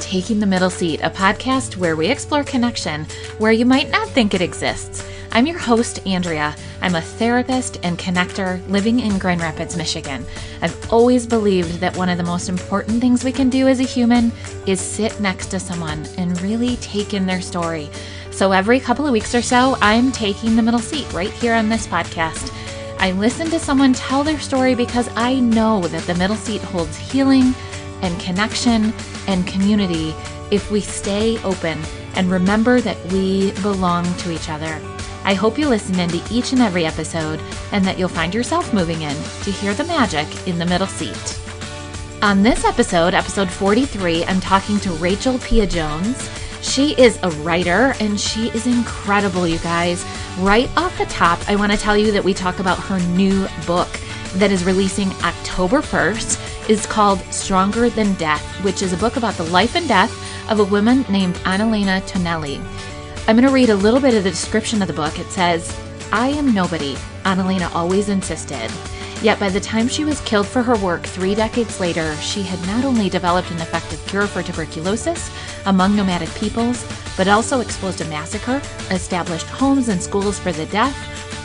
Taking the Middle Seat, a podcast where we explore connection where you might not think it exists. I'm your host, Andrea. I'm a therapist and connector living in Grand Rapids, Michigan. I've always believed that one of the most important things we can do as a human is sit next to someone and really take in their story. So every couple of weeks or so, I'm taking the middle seat right here on this podcast. I listen to someone tell their story because I know that the middle seat holds healing and connection and community if we stay open and remember that we belong to each other. I hope you listen into each and every episode and that you'll find yourself moving in to hear the magic in the middle seat. On this episode, episode 43, I'm talking to Rachel Pieh Jones. She is a writer and she is incredible, you guys. Right off the top, I want to tell you that we talk about her new book that is releasing October 1st is called Stronger Than Death, which is a book about the life and death of a woman named Annalena Tonelli. I'm going to read a little bit of the description of the book. It says, I am nobody, Annalena always insisted. Yet by the time she was killed for her work three decades later, she had not only developed an effective cure for tuberculosis among nomadic peoples, but also exposed a massacre, established homes and schools for the deaf,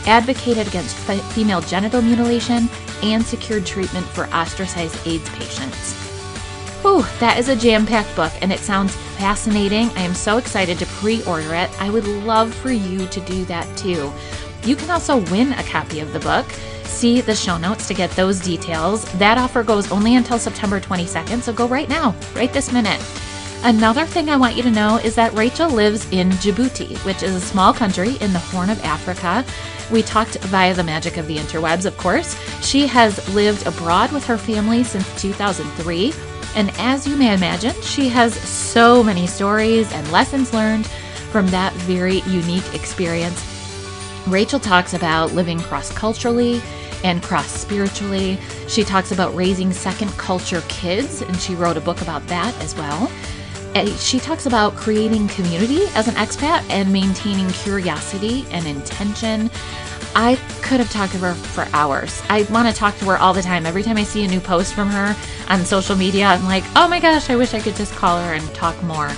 advocated against female genital mutilation, and secured treatment for ostracized AIDS patients. Whew, that is a jam packed book and it sounds fascinating. I am so excited to pre order it. I would love for you to do that too. You can also win a copy of the book. See the show notes to get those details. That offer goes only until September 22nd, so go right now, right this minute. Another thing I want you to know is that Rachel lives in Djibouti, which is a small country in the Horn of Africa. We talked via the magic of the interwebs, of course. She has lived abroad with her family since 2003. And as you may imagine, she has so many stories and lessons learned from that very unique experience. Rachel talks about living cross culturally and cross spiritually. She talks about raising second culture kids, and she wrote a book about that as well. She talks about creating community as an expat and maintaining curiosity and intention. I could have talked to her for hours. I want to talk to her all the time. Every time I see a new post from her on social media, I'm like, oh my gosh, I wish I could just call her and talk more.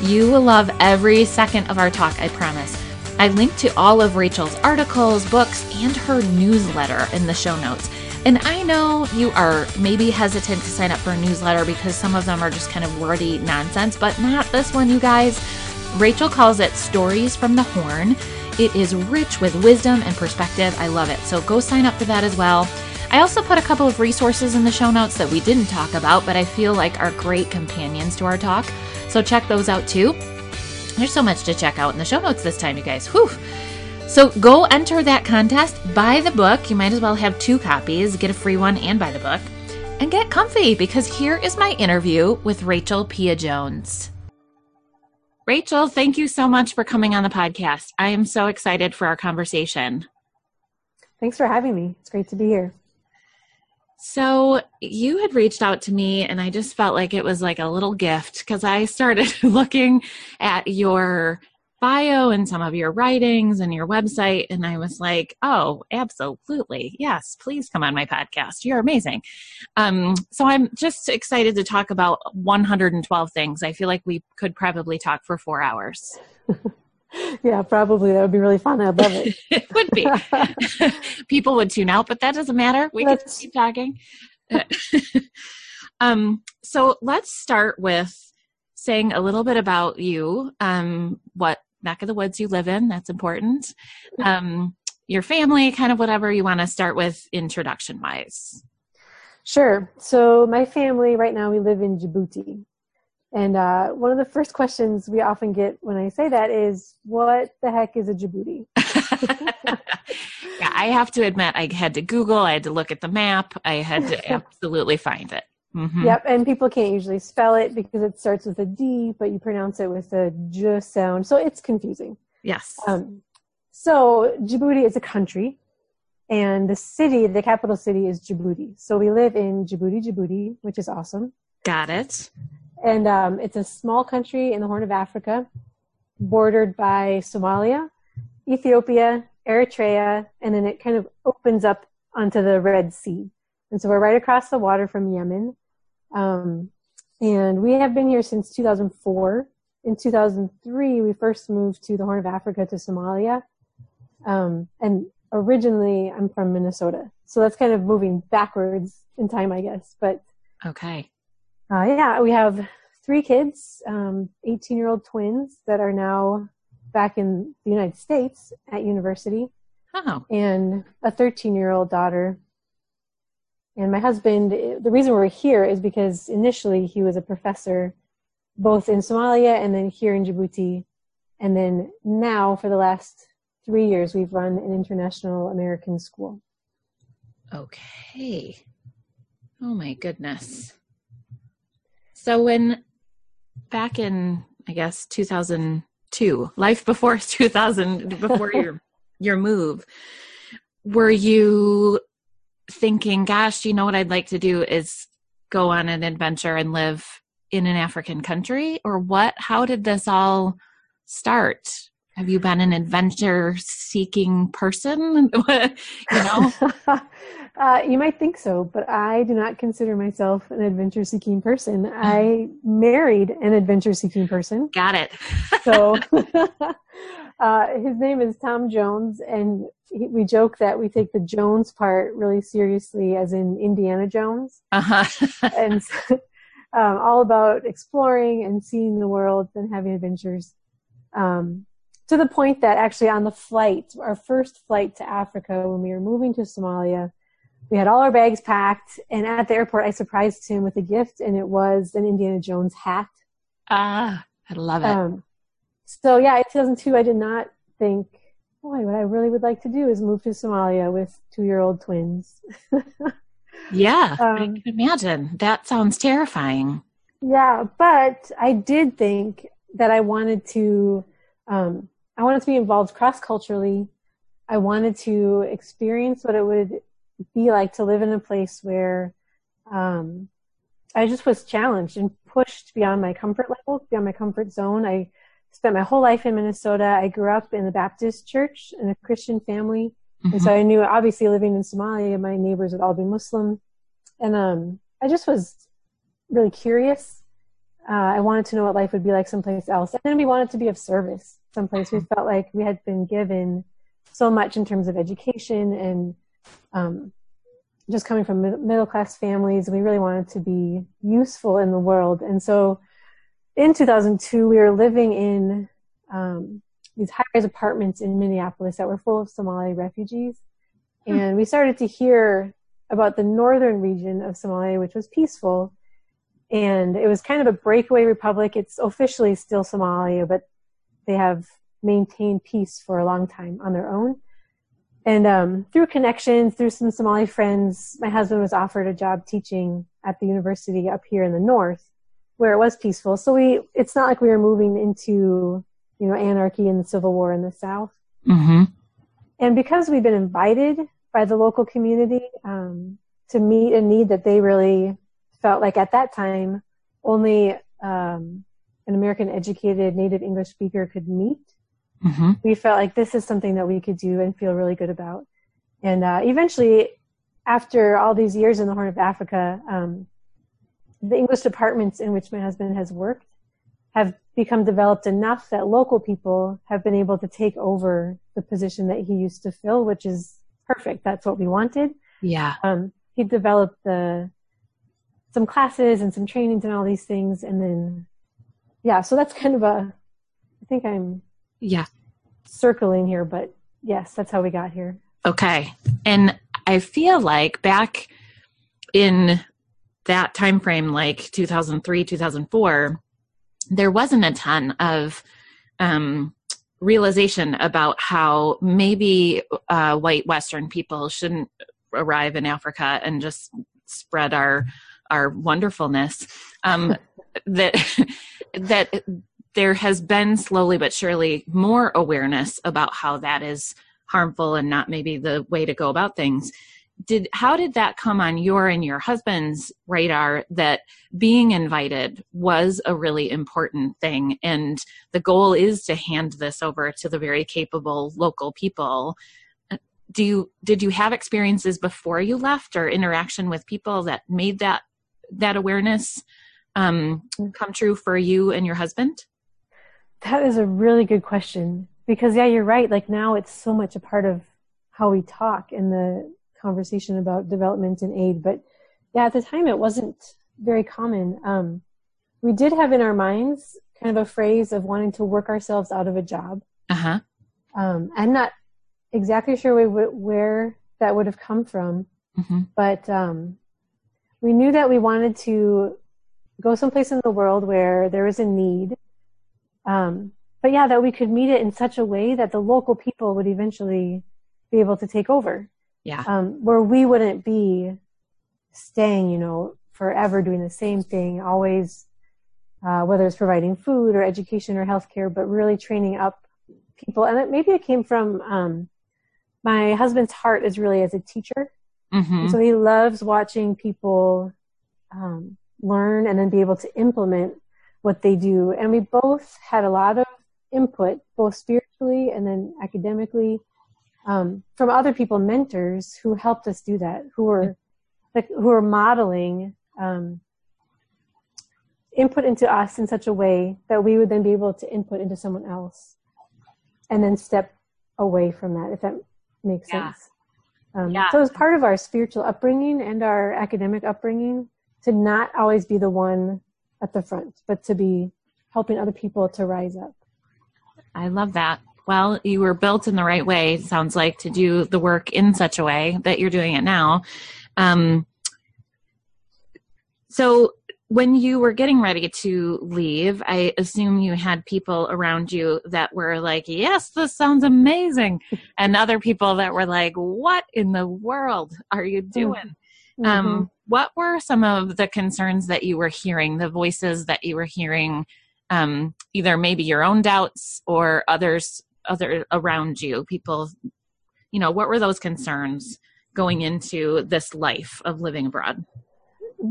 You will love every second of our talk, I promise. I link to all of Rachel's articles, books, and her newsletter in the show notes. And I know you are maybe hesitant to sign up for a newsletter because some of them are just kind of wordy nonsense, but not this one, you guys. Rachel calls it Stories from the Horn. It is rich with wisdom and perspective. I love it. So go sign up for that as well. I also put a couple of resources in the show notes that we didn't talk about, but I feel like are great companions to our talk. So check those out too. There's so much to check out in the show notes this time, you guys. Whew. So go enter that contest, buy the book. You might as well have two copies, get a free one and buy the book. And get comfy because here is my interview with Rachel Pieh Jones. Rachel, thank you so much for coming on the podcast. I am so excited for our conversation. Thanks for having me. It's great to be here. So, you had reached out to me, and I just felt like it was like a little gift because I started looking at your bio and some of your writings and your website. And I was like, oh, absolutely. Yes, please come on my podcast. You're amazing. Um, so I'm just excited to talk about 112 things. I feel like we could probably talk for four hours. yeah, probably. That would be really fun. I'd love it. it would be. People would tune out, but that doesn't matter. We can keep talking. um, so let's start with saying a little bit about you, um, what neck of the woods you live in. That's important. Um, your family, kind of whatever you want to start with introduction wise. Sure. So, my family right now, we live in Djibouti. And uh, one of the first questions we often get when I say that is, what the heck is a Djibouti? yeah, I have to admit, I had to Google, I had to look at the map, I had to absolutely find it. Mm-hmm. Yep, and people can't usually spell it because it starts with a D, but you pronounce it with a J sound, so it's confusing. Yes. Um, so Djibouti is a country, and the city, the capital city, is Djibouti. So we live in Djibouti, Djibouti, which is awesome. Got it. And um, it's a small country in the Horn of Africa, bordered by Somalia, Ethiopia, Eritrea, and then it kind of opens up onto the Red Sea. And so we're right across the water from Yemen. Um, and we have been here since 2004. In 2003, we first moved to the Horn of Africa to Somalia. Um, and originally, I'm from Minnesota. So that's kind of moving backwards in time, I guess. But okay. Uh, yeah, we have three kids, 18 um, year old twins that are now back in the United States at university. Oh. And a 13 year old daughter. And my husband, the reason we're here is because initially he was a professor both in Somalia and then here in Djibouti. And then now, for the last three years, we've run an international American school. Okay. Oh my goodness. So when back in I guess 2002, life before 2000 before your your move, were you thinking, gosh, you know what I'd like to do is go on an adventure and live in an African country or what how did this all start? Have you been an adventure seeking person? you know? Uh, you might think so, but I do not consider myself an adventure seeking person. I married an adventure seeking person. Got it. so uh, his name is Tom Jones, and he, we joke that we take the Jones part really seriously, as in Indiana Jones. Uh-huh. and um, all about exploring and seeing the world and having adventures. Um, to the point that actually on the flight, our first flight to Africa, when we were moving to Somalia, we had all our bags packed, and at the airport, I surprised him with a gift, and it was an Indiana Jones hat. Ah, I love it. Um, so yeah, in 2002, I did not think, boy, what I really would like to do is move to Somalia with two-year-old twins. yeah, um, I can imagine. That sounds terrifying. Yeah, but I did think that I wanted to, um, I wanted to be involved cross-culturally. I wanted to experience what it would be like to live in a place where um, I just was challenged and pushed beyond my comfort level, beyond my comfort zone. I spent my whole life in Minnesota. I grew up in the Baptist church in a Christian family. Mm-hmm. And so mm-hmm. I knew obviously living in Somalia, my neighbors would all be Muslim. And um, I just was really curious. Uh, I wanted to know what life would be like someplace else. And then we wanted to be of service someplace. We mm-hmm. felt like we had been given so much in terms of education and um, just coming from middle class families, we really wanted to be useful in the world. And so in 2002, we were living in um, these high rise apartments in Minneapolis that were full of Somali refugees. Hmm. And we started to hear about the northern region of Somalia, which was peaceful. And it was kind of a breakaway republic. It's officially still Somalia, but they have maintained peace for a long time on their own. And um, through connections, through some Somali friends, my husband was offered a job teaching at the university up here in the north, where it was peaceful. So we, it's not like we were moving into, you know, anarchy and the civil war in the south. Mm-hmm. And because we've been invited by the local community um, to meet a need that they really felt like at that time only um, an American educated native English speaker could meet mm-hmm. we felt like this is something that we could do and feel really good about. And uh, eventually, after all these years in the Horn of Africa, um, the English departments in which my husband has worked have become developed enough that local people have been able to take over the position that he used to fill, which is perfect. That's what we wanted. Yeah. Um, he developed the some classes and some trainings and all these things, and then yeah. So that's kind of a. I think I'm yeah. Circling here, but yes, that's how we got here. Okay. And I feel like back in that time frame like 2003 2004 there wasn't a ton of um, realization about how maybe uh, white western people shouldn't arrive in africa and just spread our our wonderfulness um, that that there has been slowly but surely more awareness about how that is harmful and not maybe the way to go about things. Did how did that come on your and your husband's radar that being invited was a really important thing? And the goal is to hand this over to the very capable local people. Do you did you have experiences before you left or interaction with people that made that that awareness um, come true for you and your husband? That is a really good question because yeah, you're right. Like now it's so much a part of how we talk in the conversation about development and aid. But yeah, at the time it wasn't very common. Um, we did have in our minds kind of a phrase of wanting to work ourselves out of a job. Uh-huh. Um, I'm not exactly sure where that would have come from, mm-hmm. but um, we knew that we wanted to go someplace in the world where there was a need. Um, but yeah, that we could meet it in such a way that the local people would eventually be able to take over. Yeah. Um, where we wouldn't be staying, you know, forever doing the same thing, always, uh, whether it's providing food or education or healthcare, but really training up people. And it, maybe it came from um, my husband's heart is really as a teacher. Mm-hmm. So he loves watching people um, learn and then be able to implement what they do. And we both had a lot of input, both spiritually and then academically, um, from other people, mentors who helped us do that, who were like, who were modeling um, input into us in such a way that we would then be able to input into someone else, and then step away from that, if that makes yeah. sense. Um, yeah. So it was part of our spiritual upbringing and our academic upbringing to not always be the one at the front, but to be helping other people to rise up. I love that. Well, you were built in the right way, sounds like, to do the work in such a way that you're doing it now. Um, so, when you were getting ready to leave, I assume you had people around you that were like, Yes, this sounds amazing. and other people that were like, What in the world are you doing? Mm-hmm. Um, what were some of the concerns that you were hearing, the voices that you were hearing, um, either maybe your own doubts or others other around you, people, you know, what were those concerns going into this life of living abroad?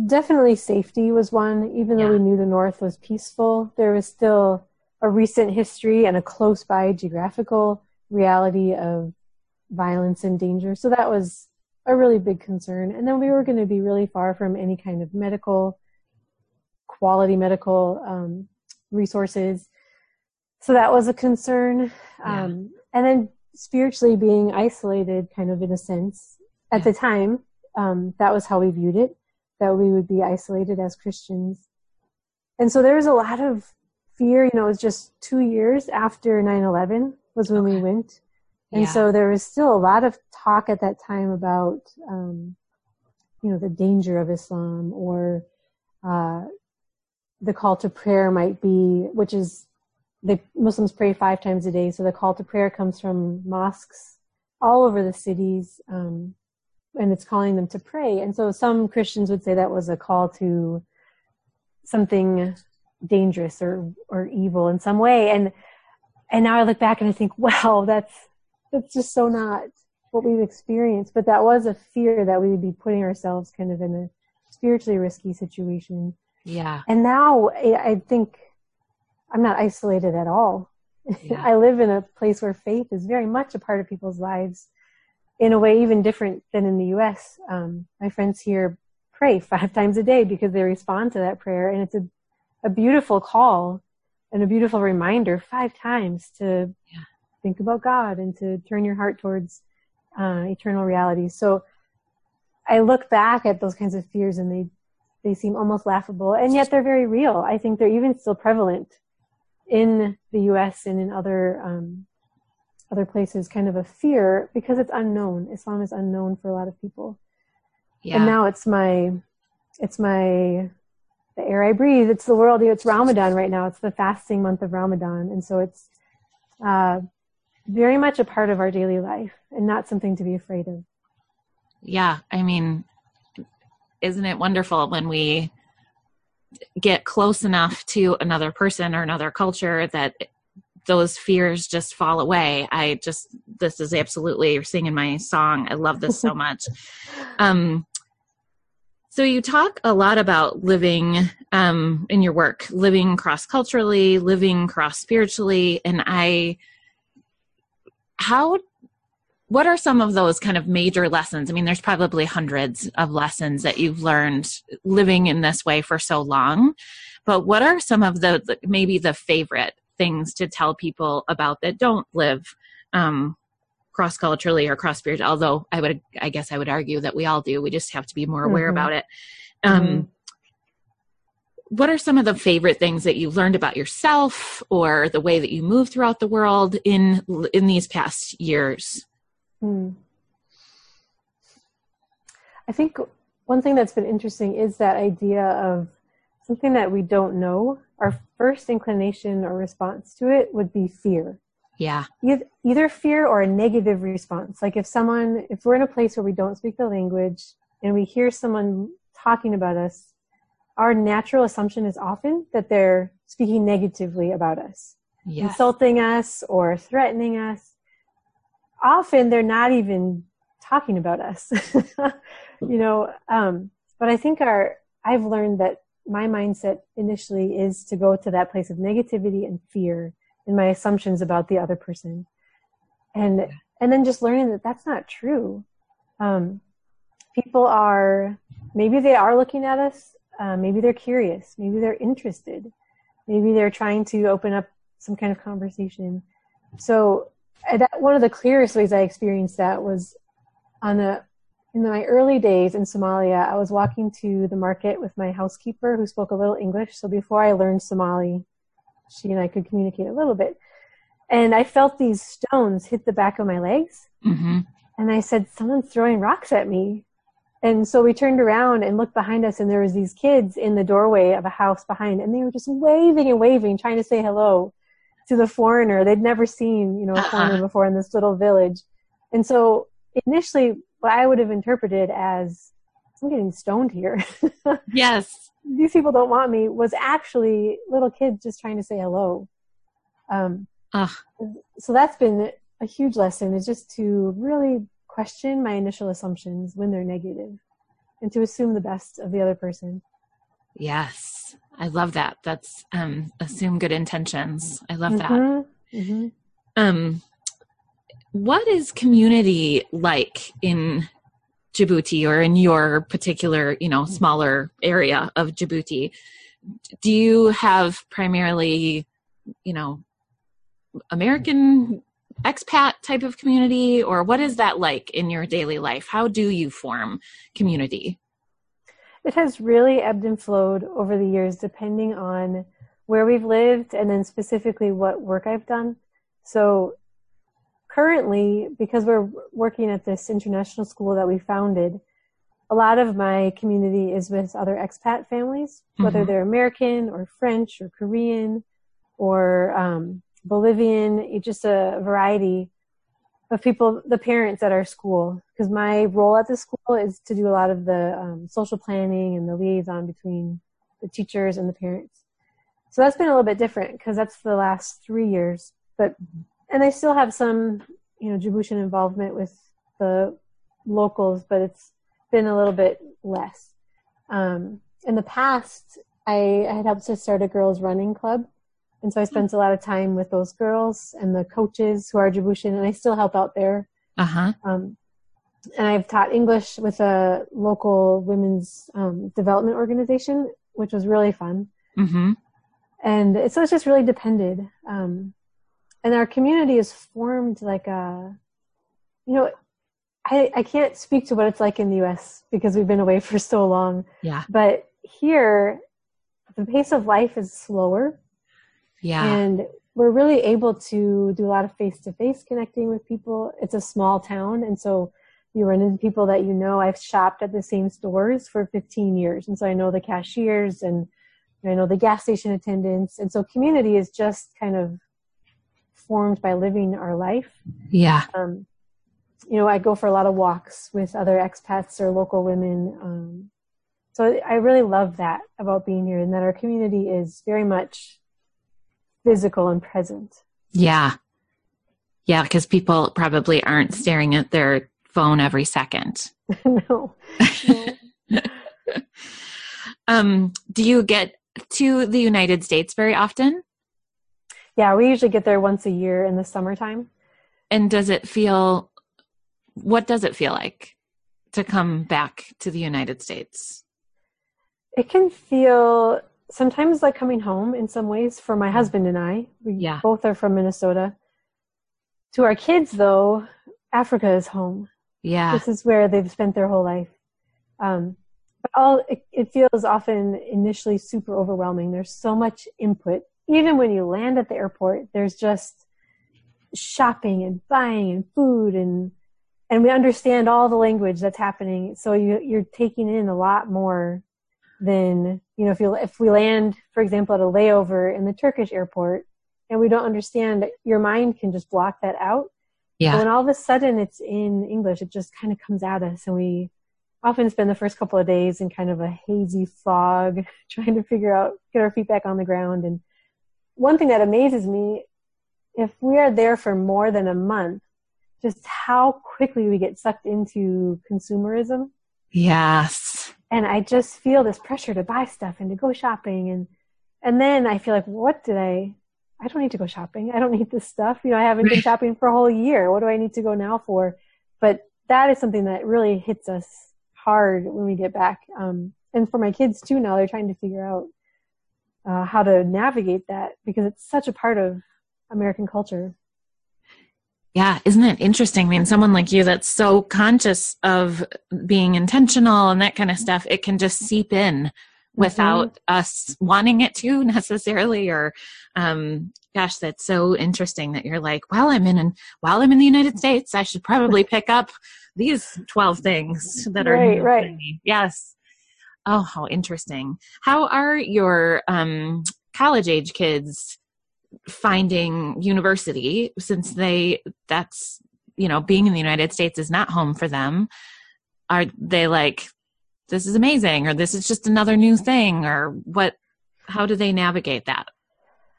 Definitely safety was one. Even yeah. though we knew the North was peaceful, there was still a recent history and a close by geographical reality of violence and danger. So that was a really big concern. And then we were going to be really far from any kind of medical, quality medical um, resources. So that was a concern. Yeah. Um, and then spiritually being isolated, kind of in a sense, at yeah. the time, um, that was how we viewed it, that we would be isolated as Christians. And so there was a lot of fear, you know, it was just two years after 9 11 was when okay. we went. And yeah. so there was still a lot of talk at that time about, um, you know, the danger of Islam or uh, the call to prayer might be, which is the Muslims pray five times a day. So the call to prayer comes from mosques all over the cities, um, and it's calling them to pray. And so some Christians would say that was a call to something dangerous or or evil in some way. And and now I look back and I think, wow, that's that's just so not what we've experienced. But that was a fear that we would be putting ourselves kind of in a spiritually risky situation. Yeah. And now I think I'm not isolated at all. Yeah. I live in a place where faith is very much a part of people's lives in a way even different than in the US. Um, my friends here pray five times a day because they respond to that prayer. And it's a, a beautiful call and a beautiful reminder five times to think about God and to turn your heart towards uh, eternal reality. So I look back at those kinds of fears and they they seem almost laughable, and yet they're very real. I think they're even still prevalent in the U.S. and in other um, other places. Kind of a fear because it's unknown. Islam is unknown for a lot of people. Yeah. And now it's my it's my the air I breathe. It's the world. It's Ramadan right now. It's the fasting month of Ramadan, and so it's uh, very much a part of our daily life and not something to be afraid of. Yeah, I mean, isn't it wonderful when we get close enough to another person or another culture that those fears just fall away. I just this is absolutely you're singing my song. I love this so much. Um so you talk a lot about living um in your work, living cross culturally, living cross spiritually and I how what are some of those kind of major lessons? I mean, there's probably hundreds of lessons that you've learned living in this way for so long, but what are some of the maybe the favorite things to tell people about that don't live um, cross culturally or cross spiritual? Although I would, I guess, I would argue that we all do. We just have to be more aware mm-hmm. about it. Um, mm-hmm. What are some of the favorite things that you've learned about yourself or the way that you move throughout the world in in these past years? Hmm. I think one thing that's been interesting is that idea of something that we don't know. Our first inclination or response to it would be fear. Yeah. Either fear or a negative response. Like if someone, if we're in a place where we don't speak the language and we hear someone talking about us, our natural assumption is often that they're speaking negatively about us, yes. insulting us or threatening us. Often they're not even talking about us. You know um, but i think our i've learned that my mindset initially is to go to that place of negativity and fear in my assumptions about the other person. And and then just learning that that's not true. Um, people are maybe they are looking at us uh, maybe they're curious maybe they're interested maybe they're trying to open up some kind of conversation so that one of the clearest ways I experienced that was on the in my early days in Somalia. I was walking to the market with my housekeeper who spoke a little English. So before I learned Somali, she and I could communicate a little bit. And I felt these stones hit the back of my legs. Mm-hmm. And I said, "Someone's throwing rocks at me." And so we turned around and looked behind us, and there was these kids in the doorway of a house behind, and they were just waving and waving, trying to say hello to the foreigner. They'd never seen, you know, a uh-uh. foreigner before in this little village. And so initially what I would have interpreted as I'm getting stoned here. yes. These people don't want me was actually little kids just trying to say hello. Um, so that's been a huge lesson is just to really question my initial assumptions when they're negative and to assume the best of the other person. Yes. I love that. That's um, assume good intentions. I love that. Mm-hmm. Mm-hmm. Um, what is community like in Djibouti or in your particular, you know, smaller area of Djibouti? Do you have primarily, you know, American expat type of community, or what is that like in your daily life? How do you form community? it has really ebbed and flowed over the years depending on where we've lived and then specifically what work I've done. So currently, because we're working at this international school that we founded, a lot of my community is with other expat families, whether mm-hmm. they're American or French or Korean or um, Bolivian, just a variety of people, the parents at our school, because my role at the school is to do a lot of the um, social planning and the liaison between the teachers and the parents. So that's been a little bit different because that's the last three years. But and I still have some, you know, Djiboutian involvement with the locals, but it's been a little bit less. Um, in the past, I, I had helped to start a girls' running club and so I spent a lot of time with those girls and the coaches who are Djiboutian, and I still help out there. Uh-huh. Um, and I've taught English with a local women's um, development organization, which was really fun. Mm-hmm. And so it's just really depended. Um, and our community is formed like a, you know, I, I can't speak to what it's like in the US because we've been away for so long. Yeah. But here, the pace of life is slower. Yeah. And we're really able to do a lot of face to face connecting with people. It's a small town. And so you run into people that you know. I've shopped at the same stores for 15 years. And so I know the cashiers and I know the gas station attendants. And so community is just kind of formed by living our life. Yeah. Um, you know, I go for a lot of walks with other expats or local women. Um, so I really love that about being here and that our community is very much physical and present. Yeah. Yeah, because people probably aren't staring at their phone every second. no. no. um, do you get to the United States very often? Yeah, we usually get there once a year in the summertime. And does it feel what does it feel like to come back to the United States? It can feel sometimes like coming home in some ways for my husband and I. We Yeah. both are from Minnesota. To our kids, though, Africa is home. Yeah. This is where they've spent their whole life. Um, but all it, it feels often initially super overwhelming. There's so much input. Even when you land at the airport, there's just shopping and buying and food and and we understand all the language that's happening. So you you're taking in a lot more than you know if you if we land, for example, at a layover in the Turkish airport and we don't understand, your mind can just block that out. But Yeah. when all of a sudden it's in English, it just kind of comes at us, and we often spend the first couple of days in kind of a hazy fog, trying to figure out, get our feet back on the ground. And one thing that amazes me, if we are there for more than a month, just how quickly we get sucked into consumerism. Yes. And I just feel this pressure to buy stuff and to go shopping, and and then I feel like, what did I? I don't need to go shopping. I don't need this stuff. You know, I haven't been shopping for a whole year. What do I need to go now for? But that is something that really hits us hard when we get back. Um, and for my kids too, now they're trying to figure out uh, how to navigate that because it's such a part of American culture. Yeah, isn't it interesting? I mean, someone like you that's so conscious of being intentional and that kind of stuff, it can just seep in without us wanting it to necessarily or um gosh that's so interesting that you're like well i'm in and while i'm in the united states i should probably pick up these 12 things that are Right, right. me. yes oh how interesting how are your um college age kids finding university since they that's you know being in the united states is not home for them are they like this is amazing or this is just another new thing or what how do they navigate that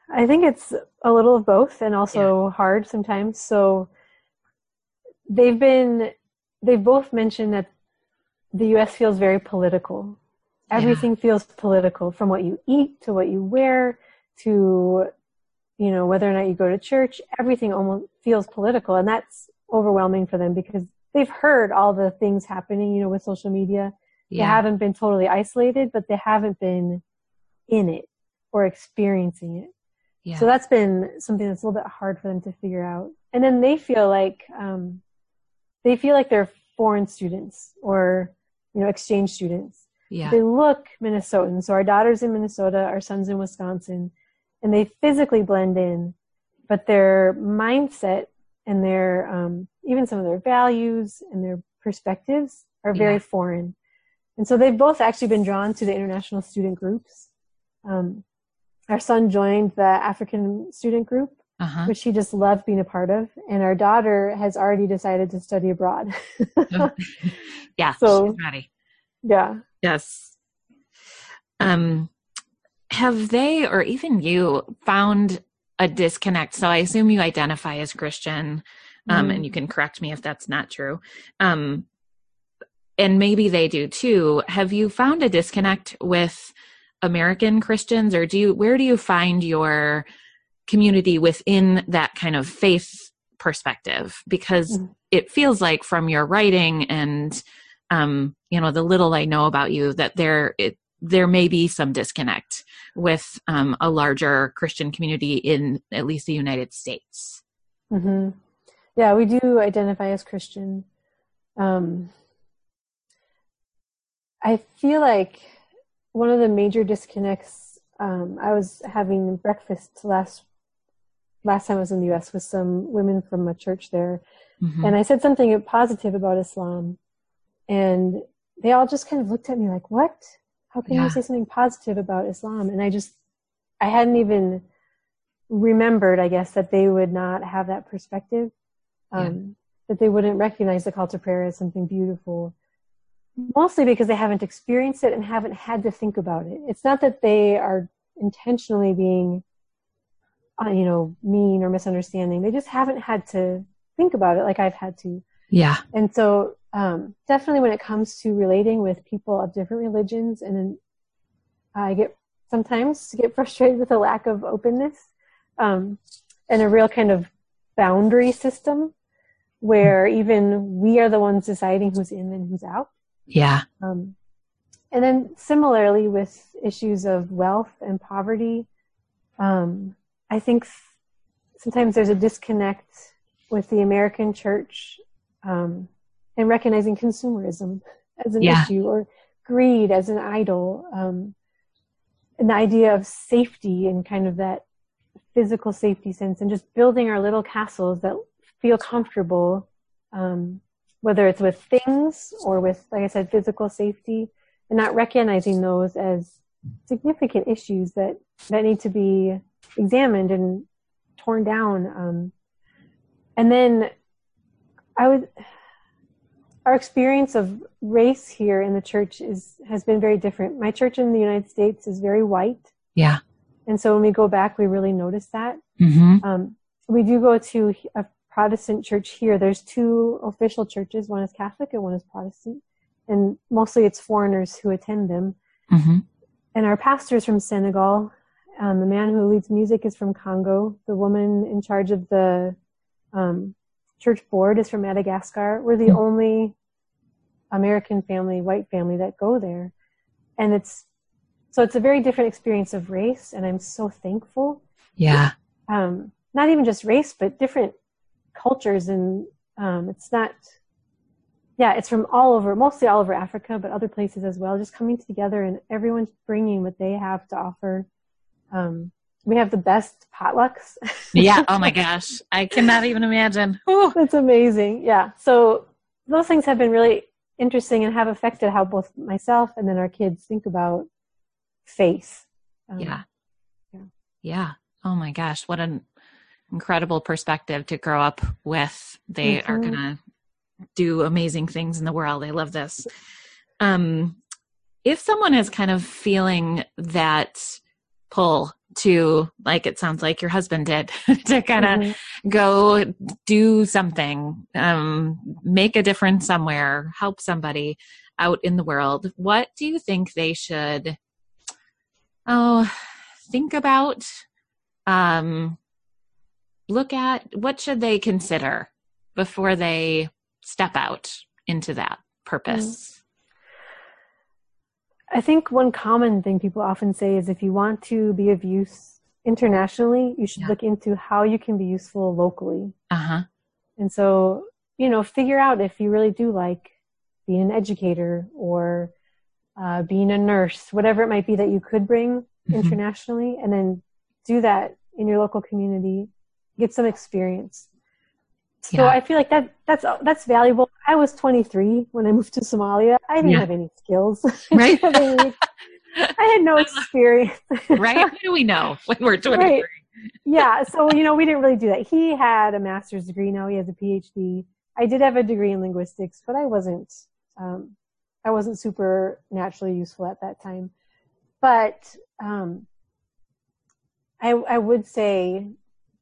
I think it's a little of both and also hard sometimes. So they've been, they've both mentioned that the US feels very political. Yeah. Everything feels political from what you eat to what you wear to, you know, whether or not you go to church, everything almost feels political. And that's overwhelming for them because they've heard all the things happening, you know, with social media. They haven't been totally isolated, but they haven't been in it or experiencing it. yeah So that's been something that's a little bit hard for them to figure out. And then they feel like um, they feel like they're foreign students or you know exchange students. yeah They look Minnesotan. So our daughter's in Minnesota, our son's in Wisconsin, and they physically blend in, but their mindset and their um, even some of their values and their perspectives are very Yeah. foreign. And so they've both actually been drawn to the international student groups. Um, our son joined the African student group, uh-huh which he just loved being a part of, and our daughter has already decided to study abroad. yeah so- she's ready yeah. yes um have they or even you found a disconnect so i assume you identify as christian um, Mhm. and you can correct me if that's not true. Um, and maybe they do too. Have you found a disconnect with American Christians, or do you? Where do you find your community within that kind of faith perspective? Because Mhm. it feels like from your writing and um, you know the little I know about you that there it there may be some disconnect with um, a larger Christian community in at least the United States. hmm Yeah, we do identify as Christian. Um, I feel like one of the major disconnects. Um, I was having breakfast last last time I was in the U.S. with some women from a church there, Mhm. and I said something positive about Islam, and they all just kind of looked at me like, "What? How can Yeah. you say something positive about Islam?" And I just, I hadn't even remembered, I guess, that they would not have that perspective, um, that they wouldn't recognize the call to prayer as something beautiful. Mostly because they haven't experienced it and haven't had to think about it. It's not that they are intentionally being, uh, you know, mean or misunderstanding. They just haven't had to think about it like I've had to. yeah. And so, um, definitely when it comes to relating with people of different religions, and then I get sometimes get frustrated with a lack of openness um, and a real kind of boundary system. where even we are the ones deciding who's in and who's out. Yeah. Um, and then similarly with issues of wealth and poverty, um, I think sometimes there's a disconnect with the American church um, and recognizing consumerism as an Yeah. issue or greed as an idol, um, and the idea of safety and kind of that physical safety sense, and just building our little castles that feel comfortable, um, whether it's with things or with, like I said, physical safety, and not recognizing those as significant issues that that need to be examined and torn down. Um, and then I would, our experience of race here in the church is has been very different. My church in the United States is very white, Yeah. and so when we go back, we really notice that. Mm-hmm. Um, we do go to a Protestant church here. There's two official churches. One is Catholic and one is Protestant, and mostly it's foreigners who attend them. Mm-hmm. And our pastor is from Senegal. Um, the man who leads music is from Congo. The woman in charge of the um, church board is from Madagascar. We're the Hmm. only American family, white family that go there, and it's so it's a very different experience of race. And I'm so thankful Yeah. um, not even just race, but different cultures. And um, it's not, yeah, it's from all over, mostly all over Africa, but other places as well, just coming together and everyone's bringing what they have to offer. Um, we have the best potlucks. Yeah. Oh my gosh. I cannot even imagine. Whew. That's amazing. Yeah. So those things have been really interesting and have affected how both myself and then our kids think about faith. Um, Yeah. yeah. Yeah. Oh my gosh. What an incredible perspective to grow up with. They are Mhm. going to do amazing things in the world. I love this. Um, if someone is kind of feeling that pull to, like it sounds like your husband did, to kind of Mhm. go do something, um, make a difference somewhere, help somebody out in the world, what do you think they should, oh, think about, um, look at? What should they consider before they step out into that purpose? I think one common thing people often say is if you want to be of use internationally, you should Yeah. look into how you can be useful locally. Uh huh. And so, you know, figure out if you really do like being an educator or uh, being a nurse, whatever it might be that you could bring Mhm. internationally, and then do that in your local community, get some experience. So Yeah. I feel like that that's that's valuable. I was 23 when I moved to Somalia. I didn't Yeah. have any skills. Right. I, I had no experience. right? What do we know when we're 23? Right. yeah. So, you know, we didn't really do that. He had a master's degree. Now he has a PhD. I did have a degree in linguistics, but I wasn't, um, I wasn't super naturally useful at that time. But, um, I, I would say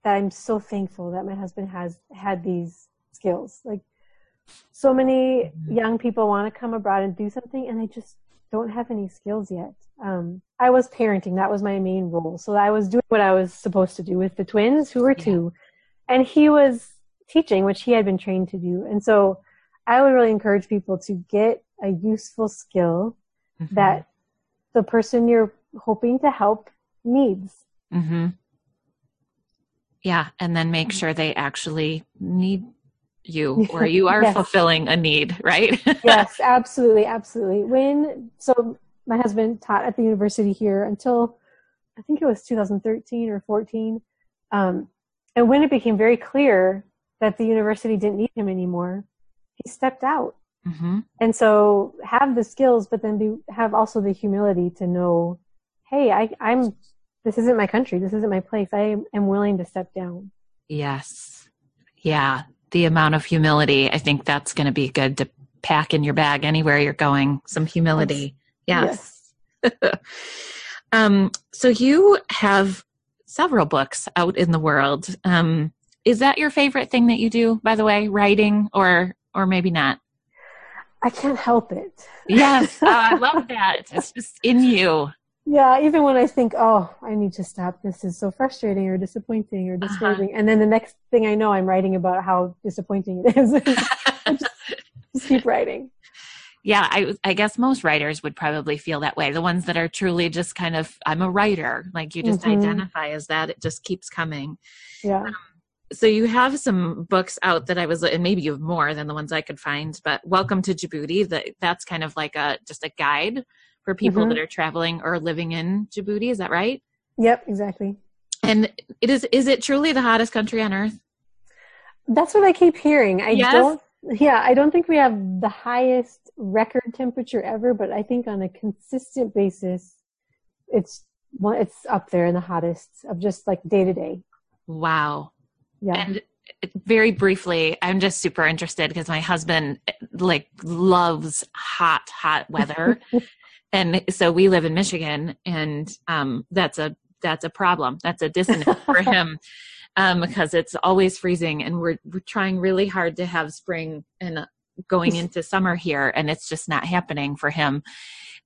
that I'm so thankful that my husband has had these skills. Like so many young people want to come abroad and do something and they just don't have any skills yet. Um, I was parenting. That was my main role. So I was doing what I was supposed to do with the twins who were Yeah. two and he was teaching, which he had been trained to do. And so I would really encourage people to get a useful skill Mhm. that the person you're hoping to help needs. Mm-hmm. Yeah, and then make sure they actually need you or you are Yes. fulfilling a need, right? yes, absolutely, absolutely. When so my husband taught at the university here until I think it was 2013 or 14, um, and when it became very clear that the university didn't need him anymore, he stepped out. hmm And so have the skills, but then be, have also the humility to know, hey, I, I'm this isn't my country, this isn't my place. I am willing to step down. Yes. Yeah. The amount of humility, I think that's going to be good to pack in your bag anywhere you're going. Some humility. Yes. um, so you have several books out in the world. Um, is that your favorite thing that you do, by the way, writing or, or maybe not? I can't help it. Yes. Oh, I love that. It's just in you. Yeah, even when I think, oh, I need to stop. This is so frustrating or disappointing or discouraging, uh-huh. and then the next thing I know, I'm writing about how disappointing it is. just, just keep writing. Yeah, I, I guess most writers would probably feel that way. The ones that are truly just kind of, I'm a writer, like you just mm-hmm. identify as that. It just keeps coming. Yeah. Um, so you have some books out that I was, and maybe you have more than the ones I could find. But Welcome to Djibouti, that that's kind of like a just a guide for people mm-hmm. that are traveling or living in Djibouti. Is that right? Yep, exactly. And it is is it truly the hottest country on earth? That's what I keep hearing. I yes? don't yeah, I don't think we have the highest record temperature ever, but I think on a consistent basis it's well, it's up there in the hottest of just like day to day. Wow. Yeah. And very briefly, I'm just super interested because my husband like loves hot, hot weather. and so we live in Michigan, and um, that's a that's a problem. That's a dissonance for him um, because it's always freezing, and we're we're trying really hard to have spring and going into summer here, and it's just not happening for him,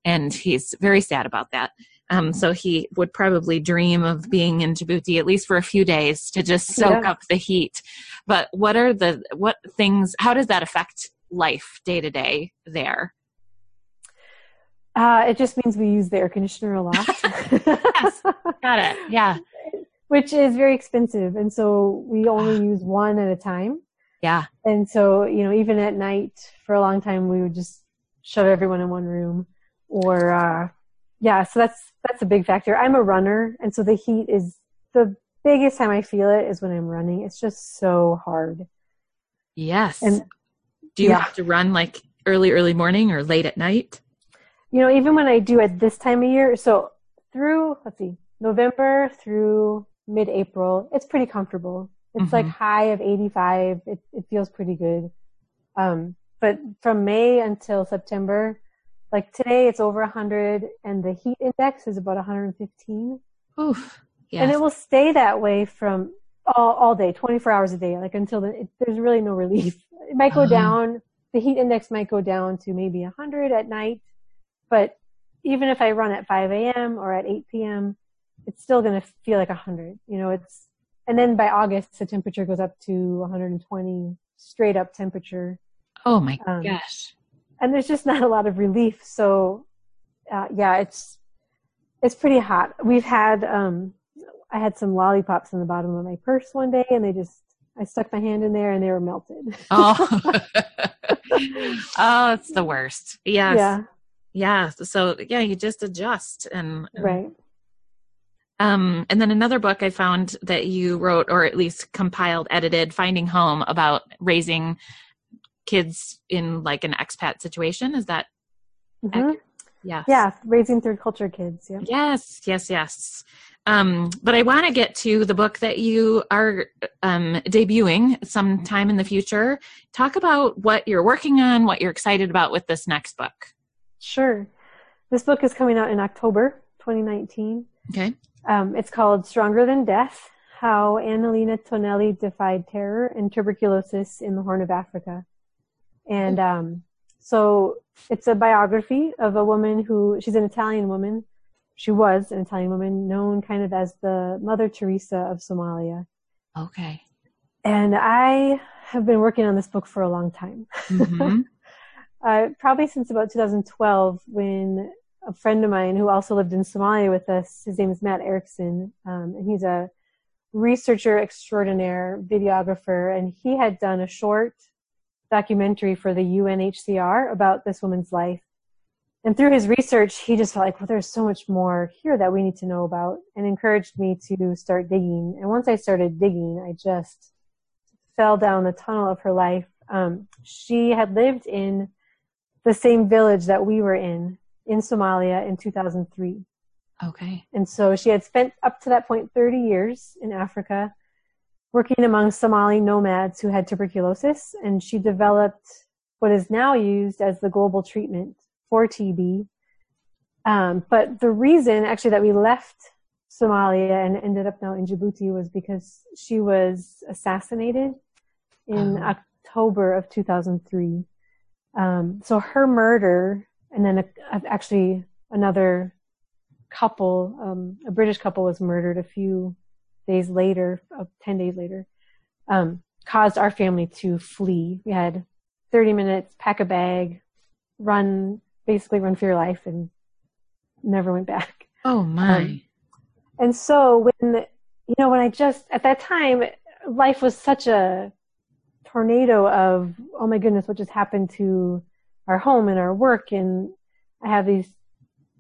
and he's very sad about that. Um, so he would probably dream of being in Djibouti at least for a few days to just soak yeah. up the heat. But what are the what things? How does that affect life day to day there? Uh, it just means we use the air conditioner a lot. yes, got it. Yeah. Which is very expensive. And so we only use one at a time. Yeah. And so, you know, even at night for a long time, we would just shove everyone in one room or, uh, yeah, so that's, that's a big factor. I'm a runner. And so the heat is the biggest time I feel it is when I'm running. It's just so hard. Yes. And do you yeah. have to run like early, early morning or late at night? You know, even when I do at this time of year, so through, let's see, November through mid April, it's pretty comfortable. It's mm-hmm. like high of 85. It, it feels pretty good. Um, but from May until September, like today it's over 100 and the heat index is about 115. Oof. Yes. And it will stay that way from all, all day, 24 hours a day, like until the, it, there's really no relief. It might go uh-huh. down. The heat index might go down to maybe 100 at night but even if I run at 5 a.m. or at 8 p.m., it's still going to feel like 100. You know, it's, and then by August, the temperature goes up to 120 straight up temperature. Oh my um, gosh. And there's just not a lot of relief. So, uh, yeah, it's, it's pretty hot. We've had, um, I had some lollipops in the bottom of my purse one day and they just, I stuck my hand in there and they were melted. oh, oh, it's the worst. Yes. Yeah yeah so yeah you just adjust and, right um, and then another book I found that you wrote, or at least compiled, edited, Finding Home, about raising kids in like an expat situation. Is that? Mm-hmm. Yes. Yeah, raising third culture kids. Yeah. Yes, yes, yes. Um, but I want to get to the book that you are um, debuting sometime in the future. Talk about what you're working on, what you're excited about with this next book. Sure. This book is coming out in October 2019. Okay. Um, it's called Stronger Than Death How Annalena Tonelli Defied Terror and Tuberculosis in the Horn of Africa. And um, so it's a biography of a woman who, she's an Italian woman. She was an Italian woman known kind of as the Mother Teresa of Somalia. Okay. And I have been working on this book for a long time. Mm-hmm. uh, probably since about 2012 when a friend of mine who also lived in Somalia with us, his name is Matt Erickson, um, and he's a researcher extraordinaire, videographer, and he had done a short documentary for the UNHCR about this woman's life. And through his research, he just felt like, well, there's so much more here that we need to know about and encouraged me to start digging. And once I started digging, I just fell down the tunnel of her life. Um, she had lived in the same village that we were in in Somalia in 2003. Okay. And so she had spent up to that point 30 years in Africa working among Somali nomads who had tuberculosis and she developed what is now used as the global treatment for TB. Um, but the reason actually that we left Somalia and ended up now in Djibouti was because she was assassinated in uh-huh. October of 2003. Um, so her murder, and then a, actually another couple, um, a British couple, was murdered a few days later, uh, ten days later, um, caused our family to flee. We had 30 minutes, pack a bag, run, basically run for your life, and never went back. Oh my! Um, and so when you know when I just at that time, life was such a tornado of oh my goodness, what just happened to our home and our work, and I have these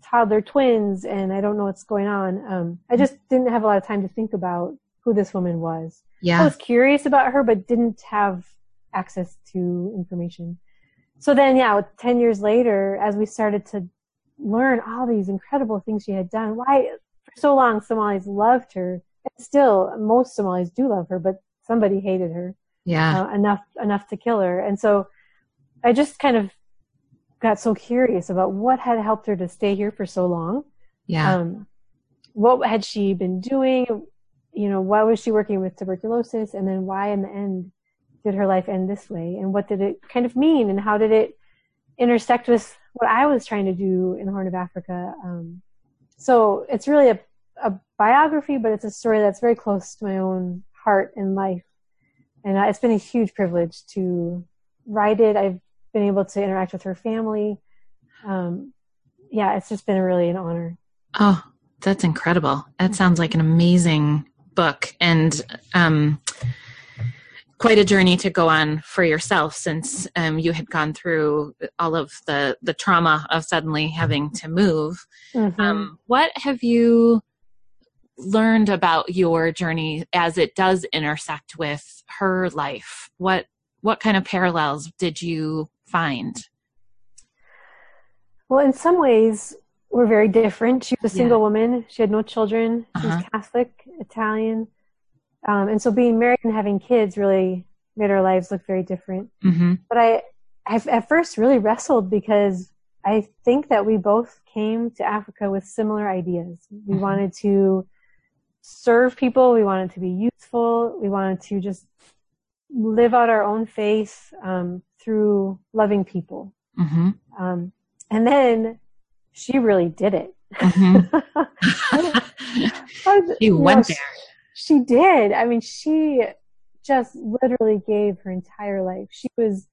toddler twins, and I don't know what's going on. Um, I just didn't have a lot of time to think about who this woman was. Yeah, I was curious about her, but didn't have access to information. So then, yeah, 10 years later, as we started to learn all these incredible things she had done, why for so long Somalis loved her, and still most Somalis do love her, but somebody hated her. Yeah. Uh, enough, enough to kill her. And so I just kind of got so curious about what had helped her to stay here for so long. Yeah. Um, what had she been doing? You know, why was she working with tuberculosis? And then why in the end did her life end this way? And what did it kind of mean? And how did it intersect with what I was trying to do in the Horn of Africa? Um, so it's really a, a biography, but it's a story that's very close to my own heart and life. And uh, it's been a huge privilege to write it. I've been able to interact with her family. Um, yeah, it's just been really an honor. Oh, that's incredible. That sounds like an amazing book. And um, quite a journey to go on for yourself since um, you had gone through all of the the trauma of suddenly having to move. Mm-hmm. Um, what have you learned about your journey as it does intersect with her life? What what kind of parallels did you find? Well, in some ways, we're very different. She was a single yeah. woman. She had no children. She uh-huh. was Catholic, Italian. Um, and so being married and having kids really made our lives look very different. Mm-hmm. But I, I at first really wrestled because I think that we both came to Africa with similar ideas. We mm-hmm. wanted to serve people. We wanted to be useful. We wanted to just live out our own faith um, through loving people. Mm-hmm. Um, and then she really did it. Mm-hmm. she went know, there she did. I mean, she just literally gave her entire life. She was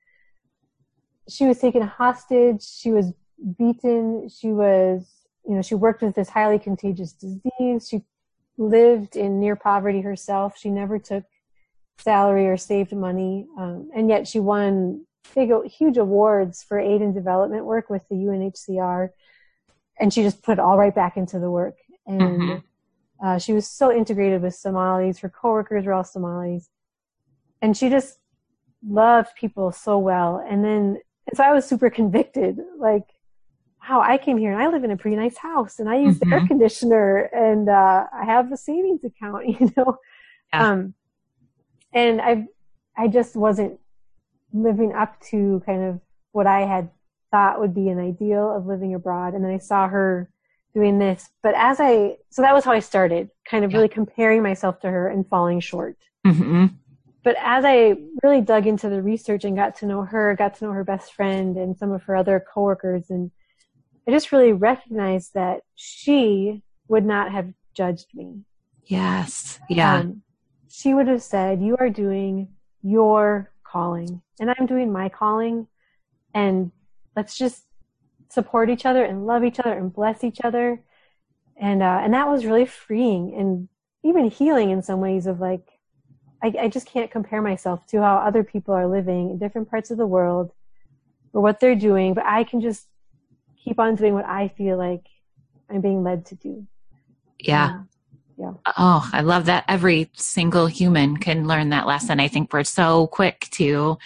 she was taken hostage, she was beaten, she was you know, she worked with this highly contagious disease. She lived in near poverty herself. She never took salary or saved money. Um, and yet she won big, huge awards for aid and development work with the UNHCR. And she just put it all right back into the work. And mm-hmm. Uh, she was so integrated with Somalis. Her coworkers were all Somalis, and she just loved people so well. And then, and so I was super convicted. Like, wow, I came here and I live in a pretty nice house, and I use mm-hmm. the air mm-hmm. conditioner, and uh, I have a savings account. You know, yeah. um, and I, I just wasn't living up to kind of what I had thought would be an ideal of living abroad. And then I saw her doing this. But as I, so that was how I started, kind of yeah. really comparing myself to her and falling short. Mm-hmm. But as I really dug into the research and got to know her, got to know her best friend and some of her other coworkers, and I just really recognized that she would not have judged me. Yes. Yeah. Um, she would have said, You are doing your calling, and I'm doing my calling, and let's just support each other and love each other and bless each other. And, uh, and that was really freeing and even healing in some ways of like, I, I just can't compare myself to how other people are living in different parts of the world or what they're doing, but I can just keep on doing what I feel like I'm being led to do. Yeah. yeah. Oh, I love that. Every single human can learn that lesson. I think we're so quick to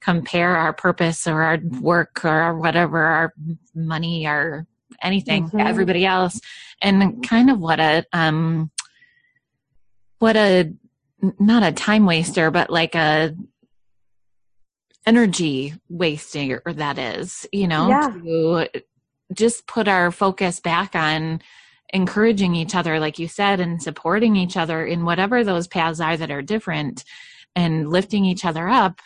compare our purpose or our work or whatever, our money or anything mm-hmm. everybody else. And kind of what a, um, what a, not a time waster, but like a energy wasting or that is, you know, yeah. to just put our focus back on encouraging each other, like you said, and supporting each other in whatever those paths are that are different and lifting each other up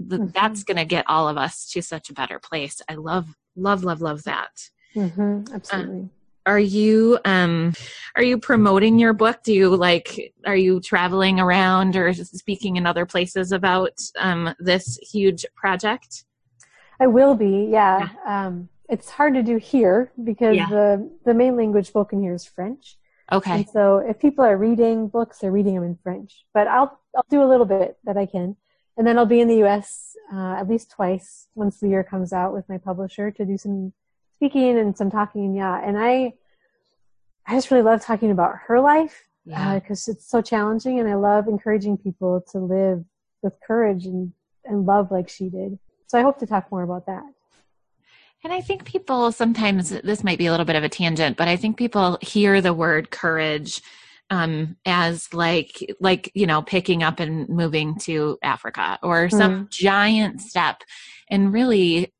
mm-hmm. that's going to get all of us to such a better place. I love, love, love, love that. Mm-hmm. Absolutely. are you um are you promoting your book do you like are you traveling around or speaking in other places about um this huge project i will be yeah, yeah. um it's hard to do here because yeah. the the main language spoken here is french okay and so if people are reading books they're reading them in french but i'll i'll do a little bit that i can and then i'll be in the us uh, at least twice once the year comes out with my publisher to do some speaking and some talking. Yeah, and I, I just really love talking about her life because uh, it's so challenging, and I love encouraging people to live with courage and and love like she did. So I hope to talk more about that. And I think people sometimes this might be a little bit of a tangent, but I think people hear the word courage um, as like like you know picking up and moving to Africa or some mm. giant step, and really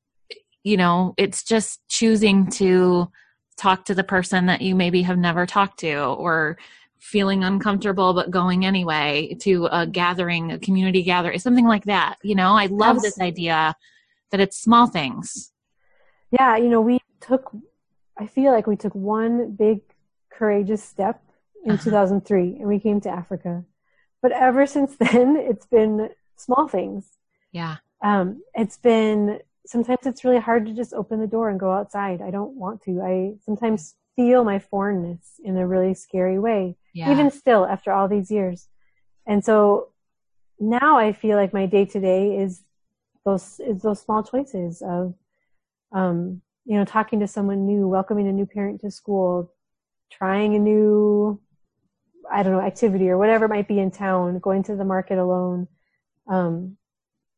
you know, it's just choosing to talk to the person that you maybe have never talked to or feeling uncomfortable but going anyway to a gathering, a community gathering, something like that. You know, I love Absolutely. this idea that it's small things. Yeah, you know, we took I feel like we took one big courageous step in uh-huh. 2003 and we came to Africa. But ever since then, it's been small things. Yeah. Um, it's been sometimes it's really hard to just open the door and go outside. I don't want to. I sometimes feel my foreignness in a really scary way, yeah. even still after all these years. And so now I feel like my day to day is those is those small choices of, um, you know, talking to someone new, welcoming a new parent to school, trying a new, I don't know, activity or whatever it might be in town, going to the market alone. Um,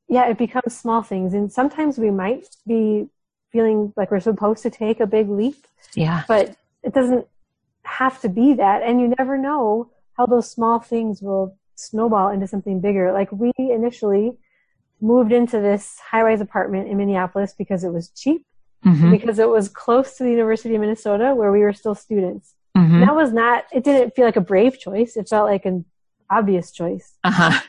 yeah, it becomes small things. And sometimes we might be feeling like we're supposed to take a big leap. Yeah. But it doesn't have to be that. And you never know how those small things will snowball into something bigger. Like we initially moved into this high rise apartment in Minneapolis because it was cheap, mm-hmm. because it was close to the University of Minnesota where we were still students. Mm-hmm. That was not, it didn't feel like a brave choice. It felt like an obvious choice. Uh-huh.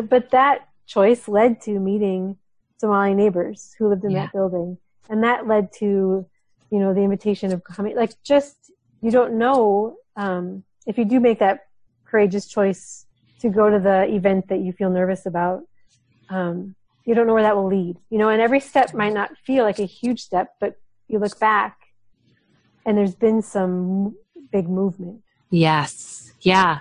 but that choice led to meeting Somali neighbors who lived in yeah. that building. And that led to, you know, the invitation of coming, like just, you don't know, um, if you do make that courageous choice to go to the event that you feel nervous about, um, you don't know where that will lead, you know, and every step might not feel like a huge step, but you look back and there's been some big movement. Yes. Yeah.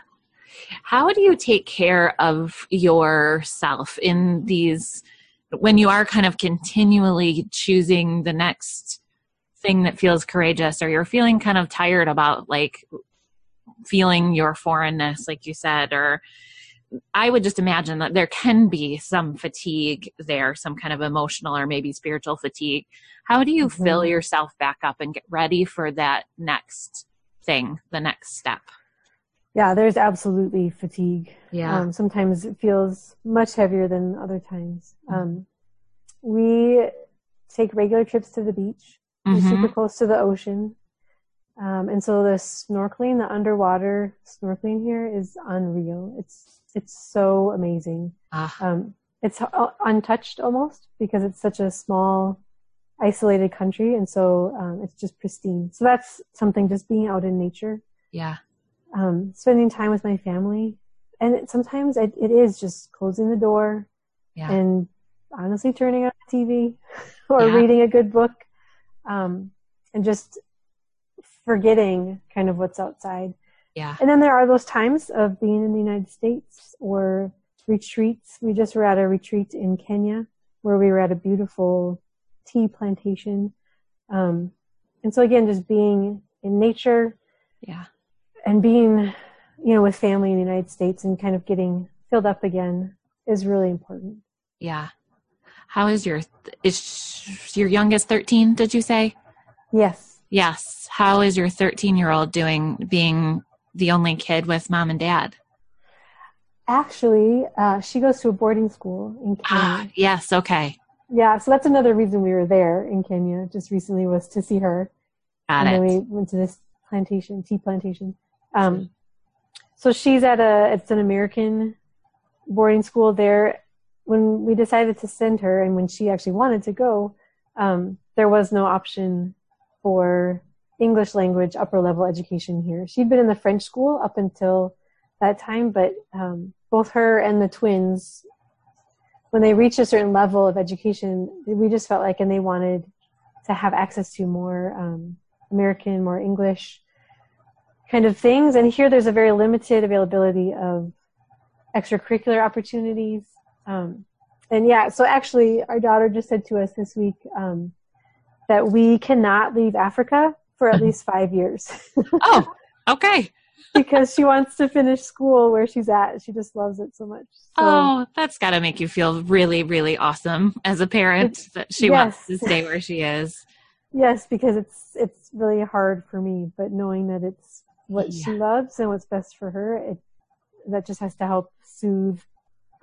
How do you take care of yourself in these when you are kind of continually choosing the next thing that feels courageous or you're feeling kind of tired about like feeling your foreignness like you said or I would just imagine that there can be some fatigue there, some kind of emotional or maybe spiritual fatigue. How do you mm-hmm. fill yourself back up and get ready for that next thing, the next step? Yeah, there's absolutely fatigue. Yeah. Um, sometimes it feels much heavier than other times. Mm-hmm. Um, we take regular trips to the beach. Mm-hmm. We're super close to the ocean. Um, and so the snorkeling, the underwater snorkeling here is unreal. It's, it's so amazing. Ah. Um, it's untouched almost because it's such a small, isolated country. And so, um, it's just pristine. So that's something just being out in nature. Yeah um, spending time with my family. And sometimes it, it is just closing the door yeah. and honestly turning on the TV or yeah. reading a good book um, and just forgetting kind of what's outside. Yeah. And then there are those times of being in the United States or retreats. We just were at a retreat in Kenya where we were at a beautiful tea plantation. Um, and so again, just being in nature. Yeah and being, you know, with family in the United States and kind of getting filled up again is really important. Yeah. How is your is your youngest 13, did you say? Yes. Yes. How is your 13-year-old doing being the only kid with mom and dad? Actually, uh, she goes to a boarding school in ah, Kenya. Ah, yes, okay. Yeah, so that's another reason we were there in Kenya just recently was to see her. Got and it. then we went to this plantation, tea plantation. Um, so she's at a, it's an American boarding school there. When we decided to send her and when she actually wanted to go, um, there was no option for English language upper level education here. She'd been in the French school up until that time, but um, both her and the twins, when they reached a certain level of education, we just felt like, and they wanted to have access to more um, American, more English kind of things. And here there's a very limited availability of extracurricular opportunities. Um, and yeah, so actually, our daughter just said to us this week um, that we cannot leave Africa for at least five years. oh, okay. because she wants to finish school where she's at. She just loves it so much. So, oh, that's got to make you feel really, really awesome as a parent that she yes. wants to stay where she is. Yes, because it's it's really hard for me, but knowing that it's what yeah. she loves and what's best for her, it that just has to help soothe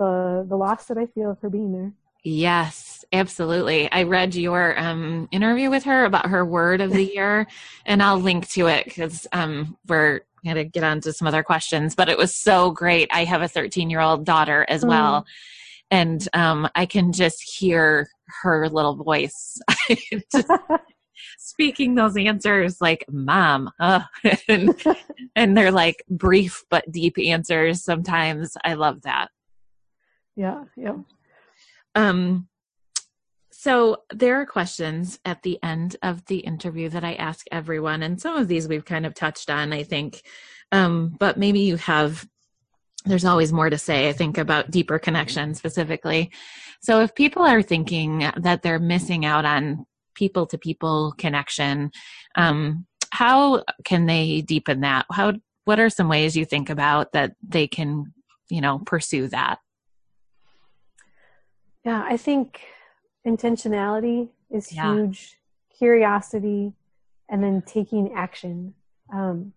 the the loss that I feel of her being there. Yes, absolutely. I read your um, interview with her about her word of the year, and I'll link to it because um, we're going to get on to some other questions. But it was so great. I have a 13 year old daughter as mm. well, and um, I can just hear her little voice speaking those answers like "mom," uh, and, and they're like brief but deep answers. Sometimes I love that. Yeah. Yeah. Um, so there are questions at the end of the interview that I ask everyone, and some of these we've kind of touched on, I think. Um, but maybe you have. There's always more to say, I think, about deeper connection specifically. So if people are thinking that they're missing out on people to people connection, um, how can they deepen that? How what are some ways you think about that they can, you know, pursue that? Yeah, I think intentionality is yeah. huge, curiosity, and then taking action. Um,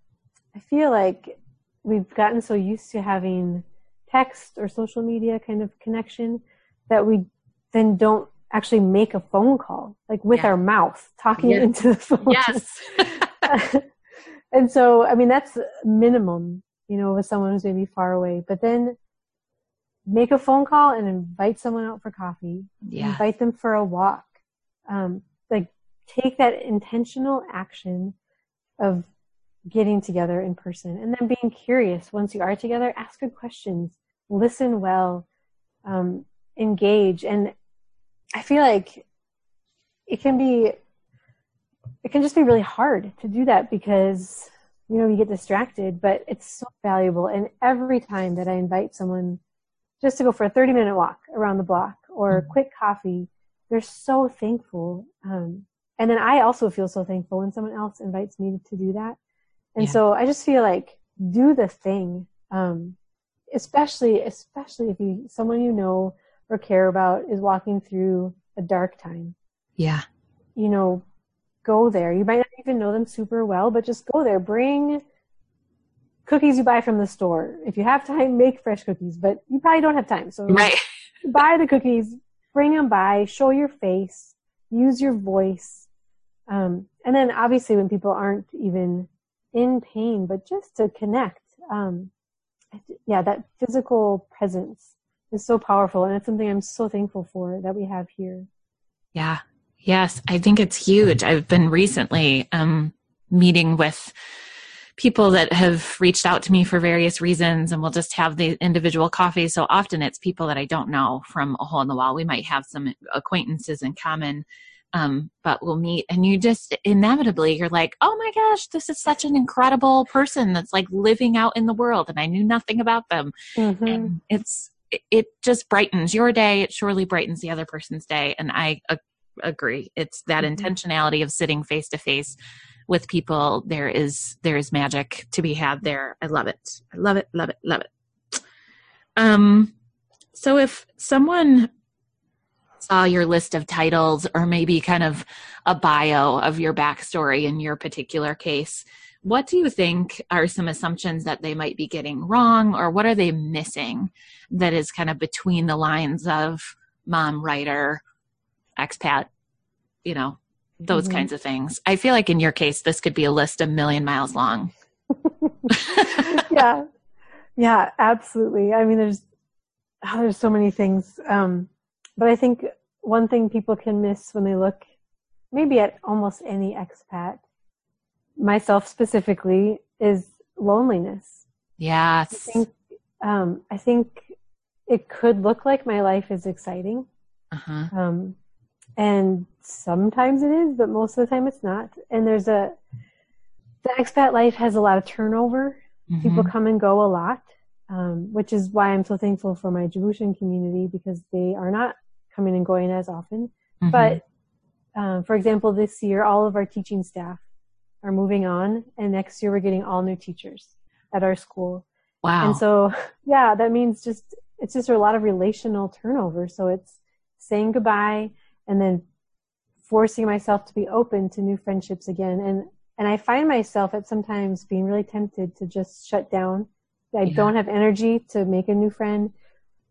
I feel like we've gotten so used to having text or social media kind of connection that we then don't actually make a phone call, like with yeah. our mouth, talking yes. into the phone. Yes. and so, I mean, that's minimum, you know, with someone who's maybe far away. But then make a phone call and invite someone out for coffee. Yeah. Invite them for a walk. Um, like take that intentional action of getting together in person and then being curious once you are together, ask good questions, listen well, um, engage. And I feel like it can be, it can just be really hard to do that because, you know, you get distracted, but it's so valuable. And every time that I invite someone just to go for a 30 minute walk around the block or a mm-hmm. quick coffee. They're so thankful. Um, and then I also feel so thankful when someone else invites me to do that. And yeah. so I just feel like do the thing. Um, especially, especially if you, someone you know or care about is walking through a dark time. Yeah. You know, go there. You might not even know them super well, but just go there. Bring cookies you buy from the store. If you have time, make fresh cookies, but you probably don't have time. So right. buy the cookies, bring them by, show your face, use your voice. Um, and then obviously when people aren't even in pain, but just to connect. Um, yeah, that physical presence is so powerful. And it's something I'm so thankful for that we have here. Yeah. Yes. I think it's huge. I've been recently, um, meeting with people that have reached out to me for various reasons and we'll just have the individual coffees. So often it's people that I don't know from a hole in the wall. We might have some acquaintances in common. Um, but we'll meet and you just inevitably you're like, oh my gosh, this is such an incredible person that's like living out in the world and I knew nothing about them. Mm-hmm. And it's, it just brightens your day. It surely brightens the other person's day. And I uh, agree. It's that mm-hmm. intentionality of sitting face to face with people there is there is magic to be had there. I love it. I love it love it love it. Um so if someone saw your list of titles or maybe kind of a bio of your backstory in your particular case what do you think are some assumptions that they might be getting wrong or what are they missing that is kind of between the lines of mom writer expat you know those mm-hmm. kinds of things. I feel like in your case, this could be a list a million miles long. yeah, yeah, absolutely. I mean, there's oh, there's so many things, um, but I think one thing people can miss when they look maybe at almost any expat myself specifically is loneliness. Yes. I think, um, I think it could look like my life is exciting. Uh-huh. Um, and sometimes it is, but most of the time it's not. And there's a, the expat life has a lot of turnover. Mhm. People come and go a lot, um, which is why I'm so thankful for my Djiboutian community because they are not coming and going as often. Mhm. But um, for example, this year, all of our teaching staff are moving on, and next year we're getting all new teachers at our school. wow. And so, yeah, that means just it's just a lot of relational turnover. So it's saying goodbye and then forcing myself to be open to new friendships again. And and I find myself at sometimes being really tempted to just shut down. I Yeah. don't have energy to make a new friend.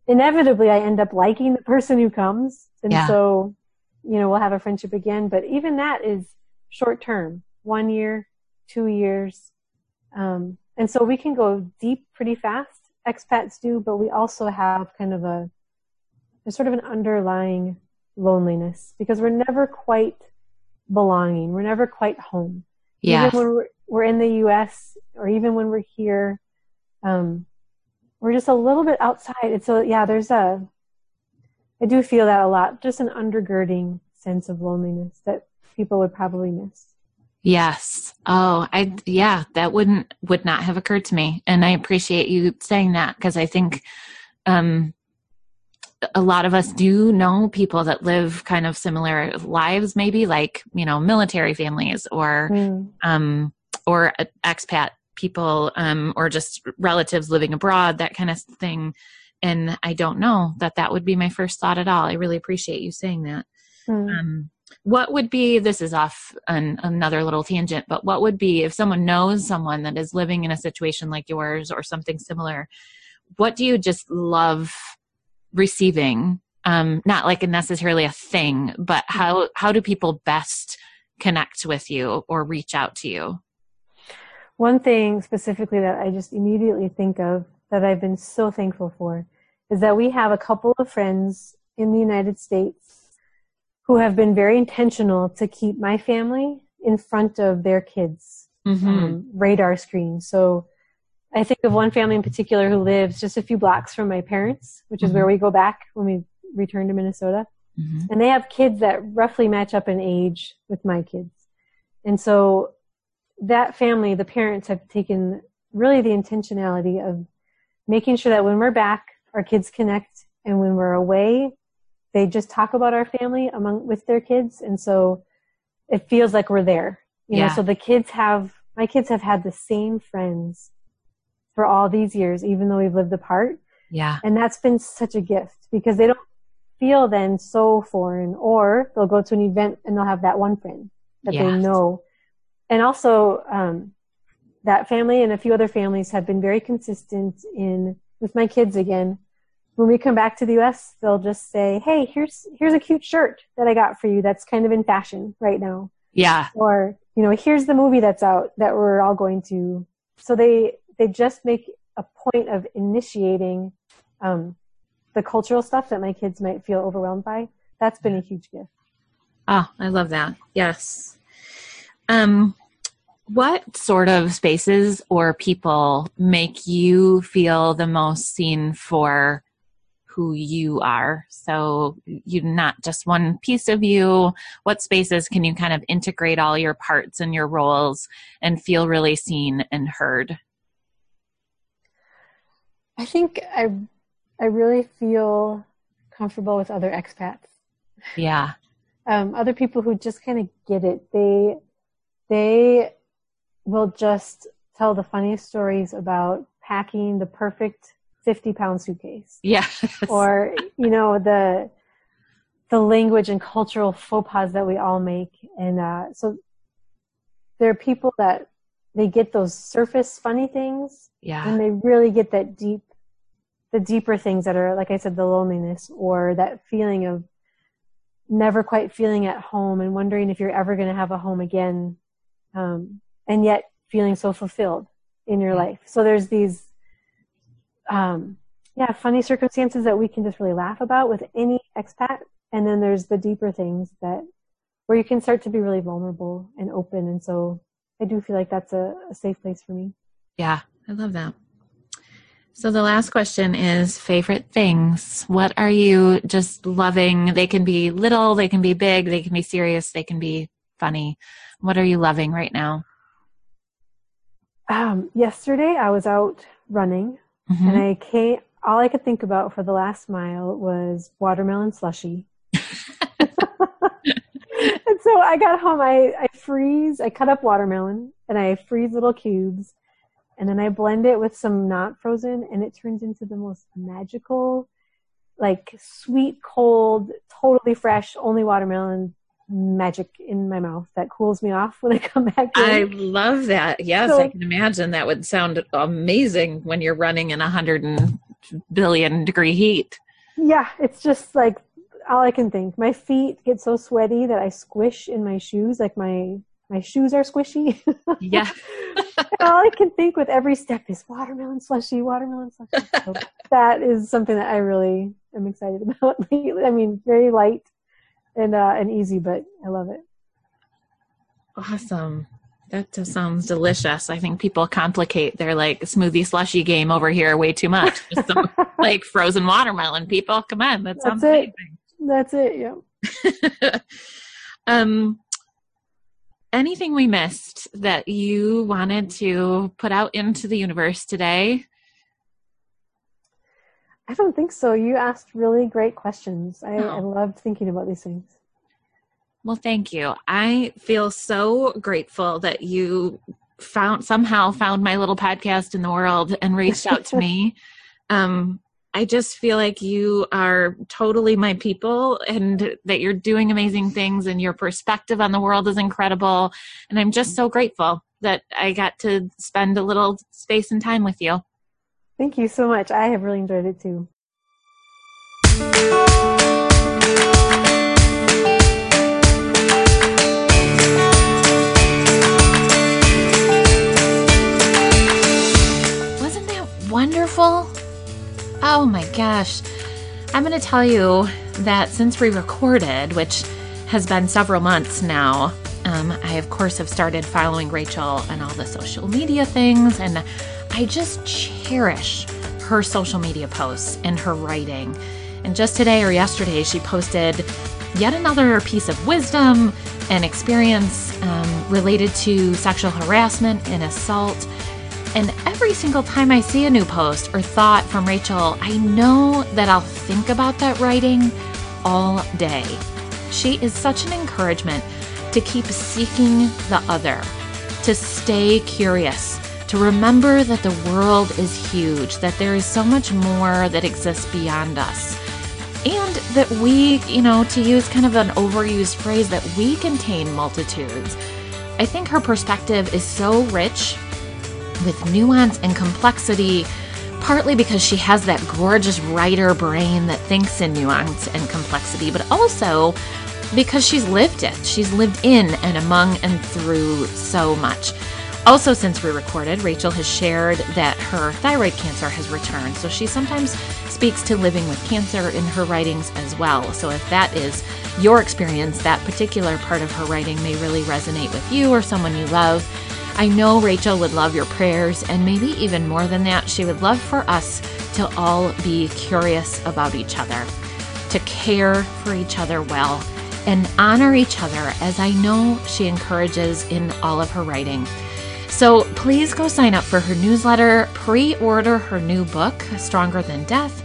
Inevitably, I end up liking the person who comes, and Yeah. so you know we'll have a friendship again. But even that is short term, one year, two years. Um, and so we can go deep pretty fast. Expats do, but we also have kind of a there's sort of an underlying loneliness because we're never quite belonging. We're never quite home. yeah. Even when we're, we're in the U.S. or even when we're here, um, we're just a little bit outside. It's a yeah. There's a I do feel that a lot. Just an undergirding sense of loneliness that people would probably miss. Yes. Oh, I yeah, that wouldn't would not have occurred to me, and I appreciate you saying that because I think um, a lot of us do know people that live kind of similar lives, maybe like you know military families or Mm. um, or expat people um, or just relatives living abroad, that kind of thing. And I don't know that that would be my first thought at all. I really appreciate you saying that. Mm. Um, what would be this is off an, another little tangent but what would be if someone knows someone that is living in a situation like yours or something similar what do you just love receiving um not like necessarily a thing but how how do people best connect with you or reach out to you One thing specifically that I just immediately think of that I've been so thankful for is that we have a couple of friends in the United States who have been very intentional to keep my family in front of their kids' mm-hmm. um, radar screen. So I think of one family in particular who lives just a few blocks from my parents, which is where we go back when we return to Minnesota. Mm-hmm. And they have kids that roughly match up in age with my kids. And so that family, the parents have taken really the intentionality of making sure that when we're back, our kids connect, and when we're away, they just talk about our family among with their kids, and so it feels like we're there. You Yeah. know, so the kids have my kids have had the same friends for all these years, even though we've lived apart. yeah And that's been such a gift because they don't feel then so foreign or they'll go to an event and they'll have that one friend that they know. And also, um, that family and a few other families have been very consistent in with my kids again. When we come back to the US, they'll just say, Hey, here's here's a cute shirt that I got for you that's kind of in fashion right now yeah or you know here's the movie that's out that we're all going to so they they just make a point of initiating um, the cultural stuff that my kids might feel overwhelmed by that's been a huge gift Oh, I love that. Yes. Um, what sort of spaces or people make you feel the most seen for who you are? So you're not just one piece of you. What spaces can you kind of integrate all your parts and your roles and feel really seen and heard? I think i i really feel comfortable with other expats Yeah. um, other people who just kind of get it. They they will just tell the funniest stories about packing the perfect fifty pound suitcase, Yeah. or you know the the language and cultural faux pas that we all make, and uh, so there are people that they get those surface funny things, yeah. and they really get that deep the deeper things that are like i said the loneliness or that feeling of never quite feeling at home and wondering if you're ever going to have a home again um, and yet feeling so fulfilled in your life so there's these um, yeah funny circumstances that we can just really laugh about with any expat and then there's the deeper things that where you can start to be really vulnerable and open and so I do feel like that's a, a safe place for me. Yeah, I love that. So the last question is favorite things. What are you just loving? They can be little, they can be big, they can be serious, they can be funny. What are you loving right now? Um, yesterday I was out running mm-hmm. and I came all I could think about for the last mile was watermelon slushy. and so I got home, I, I freeze, I cut up watermelon and I freeze little cubes and then I blend it with some not frozen and it turns into the most magical, like sweet, cold, totally fresh, only watermelon magic in my mouth that cools me off when I come back. In. I love that. Yes, so, I can imagine that would sound amazing when you're running in a hundred and billion degree heat. Yeah, it's just like all I can think. My feet get so sweaty that I squish in my shoes, like my my shoes are squishy. yeah. all I can think with every step is watermelon slushy, watermelon slushy. So that is something that I really am excited about I mean, very light and uh, and easy, but I love it. Awesome. That just sounds delicious. I think people complicate their like smoothie slushy game over here way too much. Just some like frozen watermelon. People, come on, that sounds That's it. amazing. That's it. Yeah. um, anything we missed that you wanted to put out into the universe today? I don't think so. You asked really great questions. I, oh. I loved thinking about these things. Well, thank you. I feel so grateful that you found somehow found my little podcast in the world and reached out to me. Um, I just feel like you are totally my people and that you're doing amazing things and your perspective on the world is incredible. And I'm just so grateful that I got to spend a little space and time with you. Thank you so much. I have really enjoyed it too. Wasn't that wonderful? Oh my gosh. I'm going to tell you that since we recorded, which has been several months now, um, I, of course, have started following Rachel and all the social media things, and I just cherish her social media posts and her writing. And just today or yesterday, she posted yet another piece of wisdom and experience um, related to sexual harassment and assault. And every single time I see a new post or thought from Rachel, I know that I'll think about that writing all day. She is such an encouragement to keep seeking the other, to stay curious, to remember that the world is huge, that there is so much more that exists beyond us. And that we, you know, to use kind of an overused phrase, that we contain multitudes. I think her perspective is so rich with nuance and complexity, partly because she has that gorgeous writer brain that thinks in nuance and complexity, but also because she's lived it. She's lived in and among and through so much. Also, since we recorded, Rachel has shared that her thyroid cancer has returned. So she sometimes speaks to living with cancer in her writings as well. So if that is your experience, that particular part of her writing may really resonate with you or someone you love. I know Rachel would love your prayers, and maybe even more than that, she would love for us to all be curious about each other, to care for each other well, and honor each other, as I know she encourages in all of her writing. So please go sign up for her newsletter, pre order her new book, Stronger Than Death,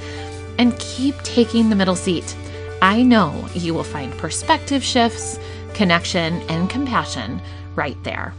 and keep taking the middle seat. I know you will find perspective shifts, connection, and compassion right there.